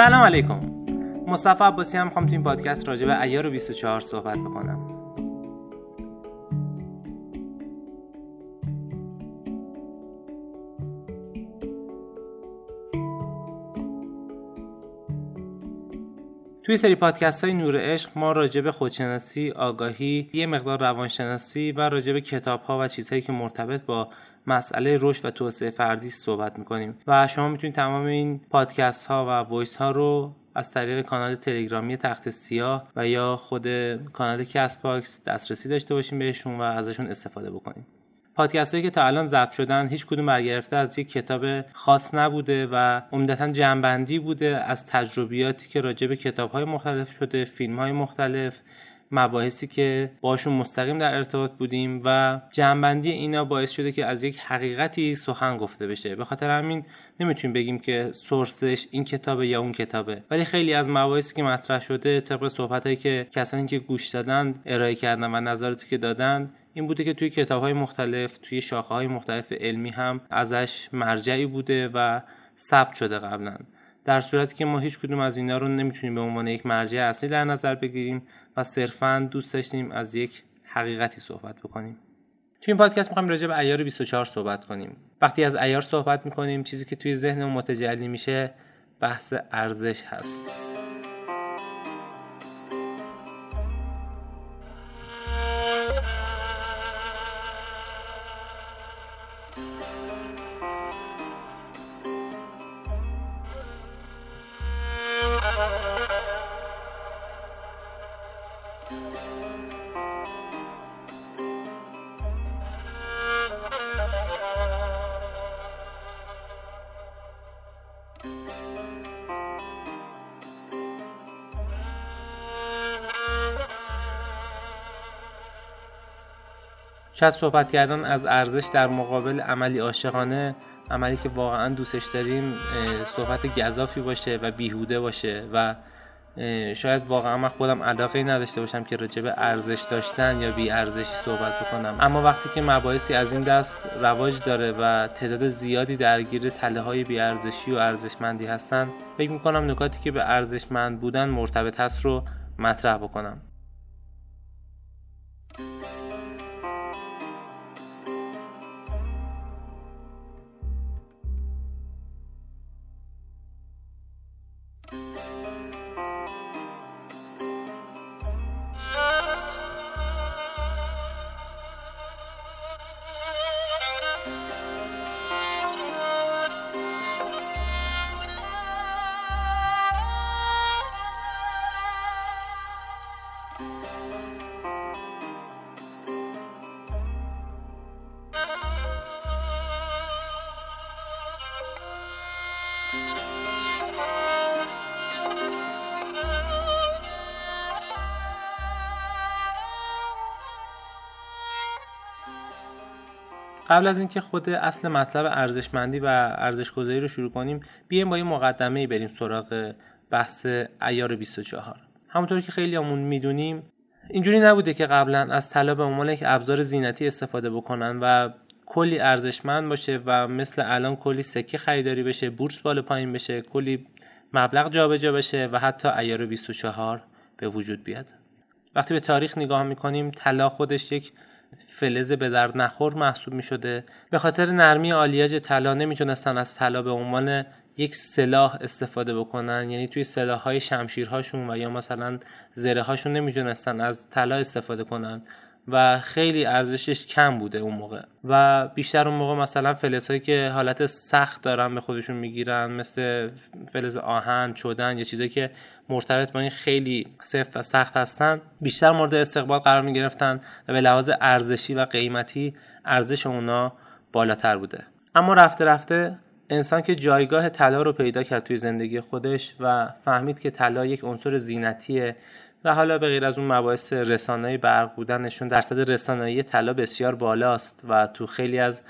سلام علیکم. مصطفی عباسی‌ام می‌خوام تو این پادکست راجع به عیار 24 صحبت بکنم. توی سری پادکست های نور عشق ما راجع به خودشناسی، آگاهی، یه مقدار روانشناسی و راجع به کتاب ها و چیزهایی که مرتبط با مسئله رشد و توسعه فردی صحبت می‌کنیم. و شما می‌تونید تمام این پادکست ها و voice ها رو از طریق کانال تلگرامی تخت سیاه و یا خود کانال کست باکس دسترسی داشته باشیم بهشون و ازشون استفاده بکنیم. پادکست هایی که تا الان ضبط شدن هیچ کدوم برگرفته از یک کتاب خاص نبوده و عمدتا جمع‌بندی بوده از تجربیاتی که راجع به کتاب های مختلف شده فیلم های مختلف مباحثی که باشون مستقیم در ارتباط بودیم و جمع‌بندی اینا باعث شده که از یک حقیقتی سخن گفته بشه. به خاطر همین نمی‌تونیم بگیم که source ش این کتابه یا اون کتابه. ولی خیلی از مباحثی که مطرح شده طبق صحبت که کسانی که گوش دادن ارائه کردن و نظراتی که دادن این بوده که توی کتاب های مختلف توی شاخه های مختلف علمی هم ازش مرجعی بوده و ثبت شده قبلا. در صورتی که ما هیچ کدوم از اینا رو نمی‌تونیم به عنوان یک مرجع اصلی در نظر بگیریم و صرفا دوست داشتیم از یک حقیقتی صحبت بکنیم. توی این پادکست می‌خوایم راجع به ایار 24 صحبت کنیم. وقتی از ایار صحبت می‌کنیم چیزی که توی ذهن متجلی میشه بحث ارزش هست. شاید صحبت کردن از ارزش در مقابل عملی عاشقانه عملی که واقعا دوستش داریم صحبت گذافی باشه و بیهوده باشه و شاید واقعا من خودم علاقه نداشته باشم که راجع به ارزش داشتن یا بی ارزشی صحبت بکنم. اما وقتی که مباحثی از این دست رواج داره و تعداد زیادی درگیر تله های بی ارزشی و ارزشمندی هستن فکر می‌کنم نکاتی که به ارزشمند بودن مرتبط هست رو مطرح بکنم. قبل از اینکه خود اصل مطلب ارزشمندی و ارزشگذاری رو شروع کنیم بیایم با یه مقدمه ای بریم سراغ بحث ایار 24 همونطور که خیلی همون می‌دونیم اینجوری نبوده که قبلا از طلا به عنوان یک ابزار زینتی استفاده بکنن و کلی ارزشمند باشه و مثل الان کلی سکه خریداری بشه بورس بالا پایین بشه کلی مبلغ جابجا بشه و حتی ایار 24 به وجود بیاد. وقتی به تاریخ نگاه می‌کنیم طلا خودش یک فلز به درد نخور محسوب می شده به خاطر نرمی آلیاژ طلا نمی‌تونستن از طلا به عنوان یک سلاح استفاده بکنن. یعنی توی سلاح های شمشیرهاشون و یا مثلا زره هاشون نمی‌تونستن از طلا استفاده کنن. و خیلی ارزشش کم بوده اون موقع. و بیشتر اون موقع مثلا فلز هایی که حالت سخت دارن به خودشون می‌گیرن مثل فلز آهن چودن یا چیزایی که مرتبط با این خیلی سفت و سخت هستن بیشتر مورد استقبال قرار می گرفتن و به لحاظ ارزشی و قیمتی ارزش اونا بالاتر بوده. اما رفته رفته انسان که جایگاه طلا رو پیدا کرد توی زندگی خودش و فهمید که طلا یک عنصر زینتیه و حالا به غیر از اون مباحث رسانه‌ای برق بودنشون درصد رسانه‌ای طلا بسیار بالاست و تو خیلی از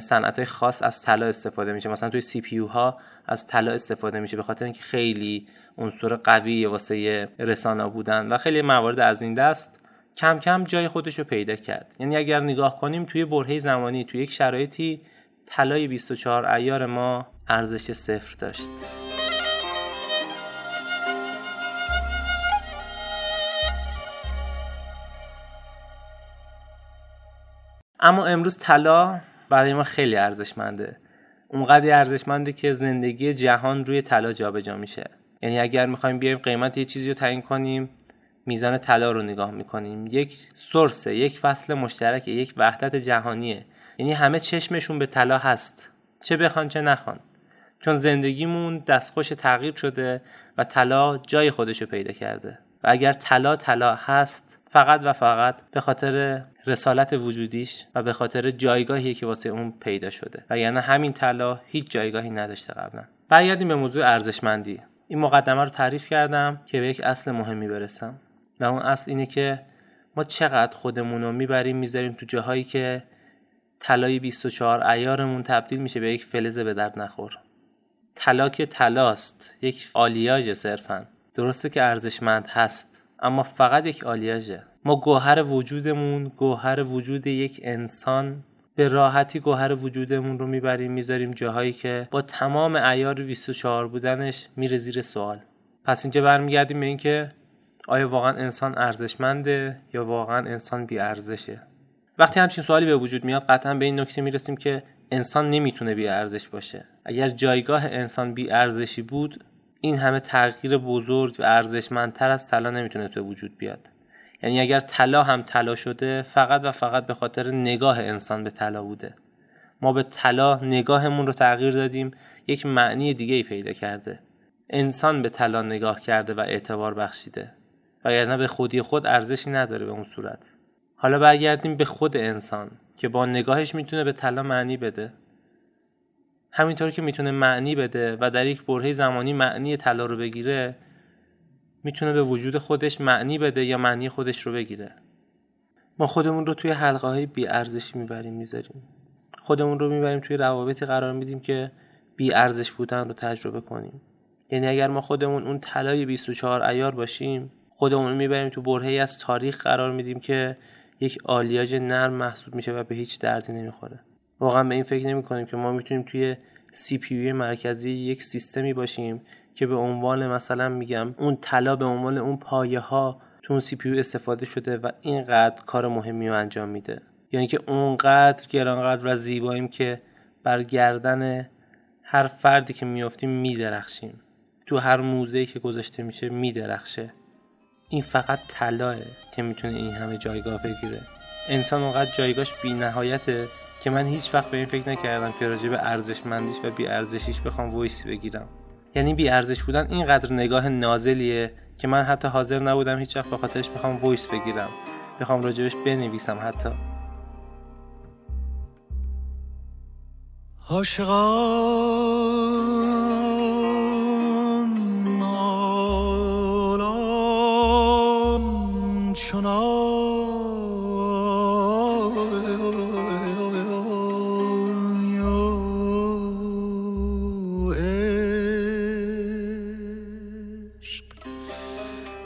صنعت خاص از طلا استفاده میشه. مثلا توی سی پی ها از طلا استفاده میشه به خاطر اینکه خیلی عنصر قوی واسه رسانه بودن و خیلی موارد از این دست کم کم جای خودش رو پیدا کرد. یعنی اگر نگاه کنیم توی برهه زمانی توی یک شرایطی طلای 24 ایار ما ارزش صفر داشت. اما امروز طلا برای ما خیلی ارزشمنده. اونقدر ارزشمنده که زندگی جهان روی طلا جابجا میشه. یعنی اگر می‌خوایم بیایم قیمت یه چیزی رو تعیین کنیم میزان طلا رو نگاه می‌کنیم. یک سورسه یک فصل مشترک یک وحدت جهانیه. یعنی همه چشمشون به طلا هست. چه بخوان چه نخوان. چون زندگیمون دستخوش تغییر شده و طلا جای خودش رو پیدا کرده. و اگر طلا طلا هست فقط و فقط به خاطر رسالت وجودیش و به خاطر جایگاهی که واسه اون پیدا شده. و یعنی همین طلا هیچ جایگاهی نداشته قبلا. برگردیم به موضوع ارزشمندی. این مقدمه رو تعریف کردم که به یک اصل مهمی برسم. و اون اصل اینه که ما چقدر خودمون رو می‌بریم می‌ذاریم تو جاهایی که طلای 24 ایارمون تبدیل میشه به یک فلز به درد نخور. طلا که طلاست یک آلیاژ صرفا. درسته که ارزشمند هست اما فقط یک آلیاژه. ما گوهر وجودمون گوهر وجود یک انسان به راحتی گوهر وجودمون رو می‌بریم می‌ذاریم جاهایی که با تمام ایار 24 بودنش میره زیر سوال. پس اینجا برمیگردیم به اینکه آیا واقعا انسان ارزشمنده یا واقعا انسان بی ارزشه وقتی همچین سوالی به وجود میاد قطعا به این نکته می‌رسیم که انسان نمی‌تونه بی ارزش باشه. اگر جایگاه انسان بی ارزشی بود این همه تغییر بزرگ و ارزشمندتر از طلا نمی‌تونه به وجود بیاد. یعنی اگر طلا هم طلا شده فقط و فقط به خاطر نگاه انسان به طلا بوده. ما به طلا نگاهمون رو تغییر دادیم یک معنی دیگه ای پیدا کرده. انسان به طلا نگاه کرده و اعتبار بخشیده. وگرنه به خودی خود ارزشی نداره به اون صورت. حالا برگردیم به خود انسان که با نگاهش می‌تونه به طلا معنی بده. همینطور که می‌تونه معنی بده و در یک برهه زمانی معنی طلا رو بگیره می‌تونه به وجود خودش معنی بده یا معنی خودش رو بگیره. ما خودمون رو توی حلقه های بی ارزشی می‌بریم می‌ذاریم. خودمون رو می‌بریم توی روابطی قرار میدیم که بی ارزش بودن رو تجربه کنیم. یعنی اگر ما خودمون اون طلای 24 عیار باشیم خودمون رو می‌بریم تو برهه‌ای از تاریخ قرار میدیم که یک آلیاژ نرم محسوب میشه و به هیچ دردی نمی‌خوره. واقعا به این فکر نمی کنیم که ما می‌تونیم توی CPU مرکزی یک سیستمی باشیم که به عنوان مثلا میگم اون طلا به عنوان اون پایه ها تو اون CPU استفاده شده و اینقدر کار مهمی رو انجام میده. یعنی که اونقدر گرانقدر و زیباییم که بر گردن هر فردی که میافتیم میدرخشیم. تو هر موزه که گذاشته میشه میدرخشه. این فقط طلاه که می‌تونه این همه جایگاه بگیره. انسان اونقدر جایگاهش بی نهایته که من هیچ وقت به این فکر نکردم که راجع به ارزشمندیش و بی ارزشیش بخوام voice ی بگیرم. یعنی بی ارزش بودن اینقدر نگاه نازلیه که من حتی حاضر نبودم هیچ وقت به خاطرش بخوام voice بگیرم. بخوام راجبش بنویسم حتی.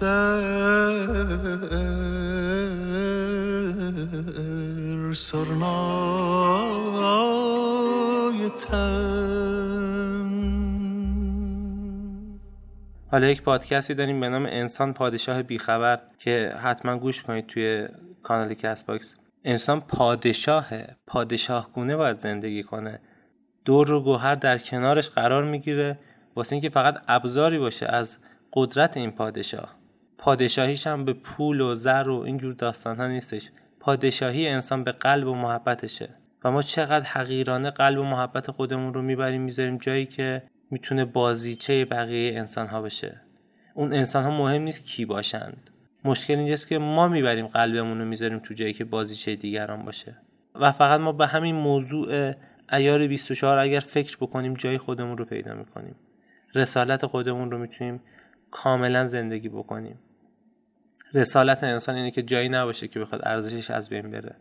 در سرنای حالا یک پادکستی داریم به نام انسان پادشاه بیخبر که حتما گوش کنید توی کانال کست باکس. انسان پادشاهه. پادشاه گونه باید زندگی کنه. در و گوهر در کنارش قرار می‌گیره. واسه اینکه فقط ابزاری باشه از قدرت این پادشاه. پادشاهیش هم به پول و زر و اینجور داستان ها نیستش. پادشاهی انسان به قلب و محبتشه. و ما چقدر حقیرانه قلب و محبت خودمون رو می‌بریم می‌ذاریم جایی که می‌تونه بازیچه بقیه انسان ها بشه. اون انسان ها مهم نیست کی باشند. مشکل اینجاست که ما می‌بریم قلبمون رو می‌ذاریم تو جایی که بازیچه دیگران باشه. و فقط ما به همین موضوع ایار 24 اگر فکر بکنیم جای خودمون رو پیدا می‌کنیم. رسالت خودمون رو می‌تونیم کاملا زندگی بکنیم. رسالت انسان اینه که جایی نباشه که بخواد ارزشش از بین بره.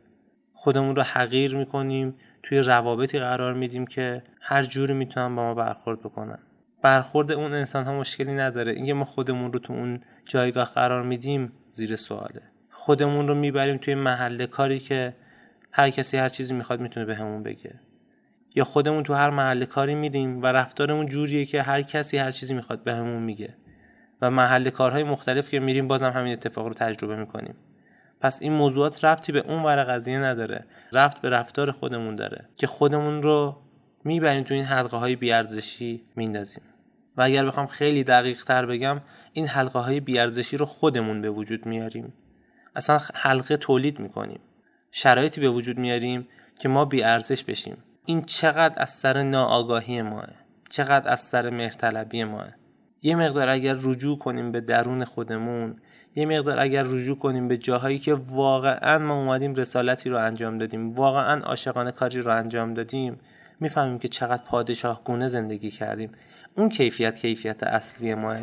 خودمون رو حقیر می‌کنیم توی روابطی قرار میدیم که هر جوری می‌تونن با ما برخورد بکنن. برخورد اون انسان ها مشکلی نداره. اینکه ما خودمون رو تو اون جایگاه قرار میدیم زیر سواله. خودمون رو می‌بریم توی محله کاری که هر کسی هر چیزی می‌خواد می‌تونه به بگه. یا خودمون تو هر محله کاری میریم و رفتارمون جوریه که هر کسی هر چیزی می‌خواد بهمون میگه. و محل کارهای مختلف که میریم بازم همین اتفاق رو تجربه می‌کنیم. پس این موضوعات ربطی به اون ور قضیه نداره. ربط به رفتار خودمون داره که خودمون رو می‌بریم تو این حلقه های بیارزشی میندازیم. و اگر بخوام خیلی دقیق تر بگم این حلقه های بیارزشی رو خودمون به وجود میاریم. اصلا حلقه تولید می‌کنیم. شرایطی به وجود میاریم که ما بیارزش بشیم. این چقدر از سر ناآگاهی ماه چقدر از سر مهرطلبی ماه. یه مقدار اگر رجوع کنیم به درون خودمون یه مقدار اگر رجوع کنیم به جاهایی که واقعا ما اومدیم رسالتی رو انجام دادیم واقعا عاشقانه کاری رو انجام دادیم می‌فهمیم که چقدر پادشاه گونه زندگی کردیم. اون کیفیت کیفیت اصلی ماه.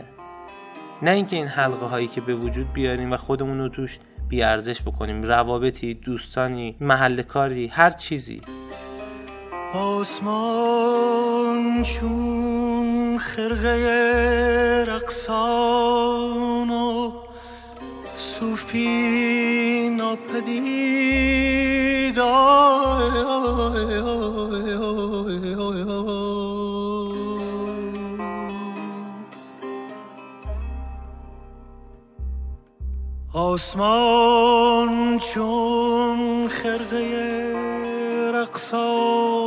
نه اینکه این حلقه هایی که به وجود بیاریم و خودمون رو توش بیارزش بکنیم روابطی دوستانی محل کاری هر چیزی. آسمان چون خرقه رقصان و صوفی ناپدید آسمان چون خرقه رقصان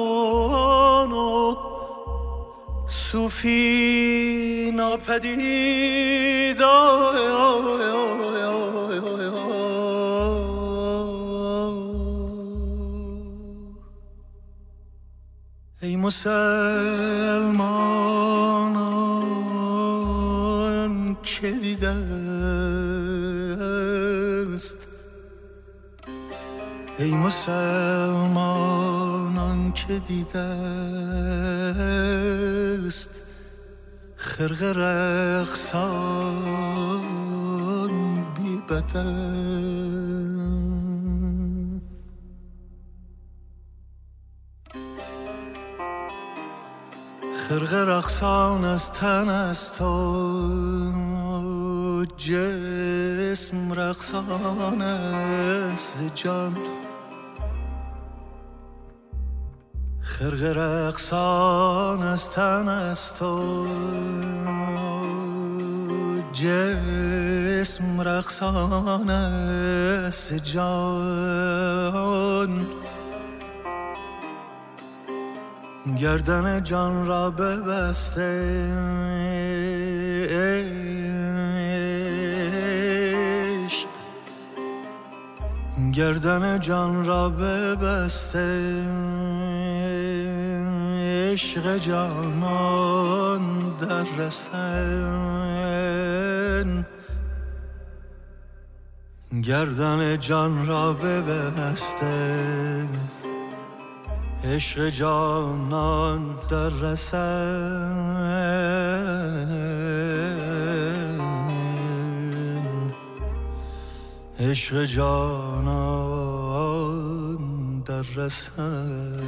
صوفی ناپدید ای مسلمانان که دیده است ای مسلمانان که دیده است خرق رقصان بی بدن. خرق رقصان از تن است و جسم رقصان است. جان خرق رقصان از تن است و جسم رقصان است جان گردن جان را ببسته گردن جان را ببسته عشق جانان در رسن. گردن جان را ببسته. عشق جانان در رسن. عشق جانان در رسن.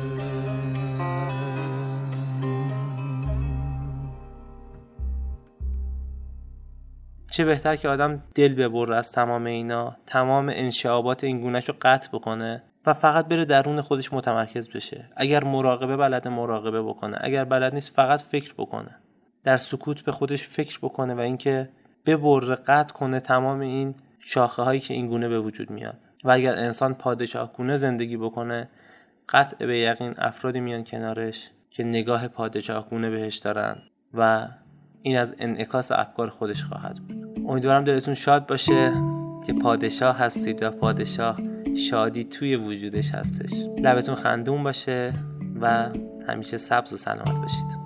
چه بهتر که آدم دل ببره از تمام اینا تمام انشعابات این گونهش رو قطع بکنه و فقط بره درون خودش متمرکز بشه. اگر مراقبه بلد مراقبه بکنه اگر بلد نیست فقط فکر بکنه. در سکوت به خودش فکر بکنه و اینکه ببره قطع کنه تمام این شاخه هایی که این گونه به وجود میاد. و اگر انسان پادشاه گونه زندگی بکنه قطع به یقین افرادی میان کنارش که نگاه پادشاه گونه بهش دارن و این از انعکاس افکار خودش خواهد بود. امیدوارم دلتون شاد باشه که پادشاه هستید و پادشاه شادی توی وجودش هستش. لبتون خندون باشه و همیشه سبز و سلامت باشید.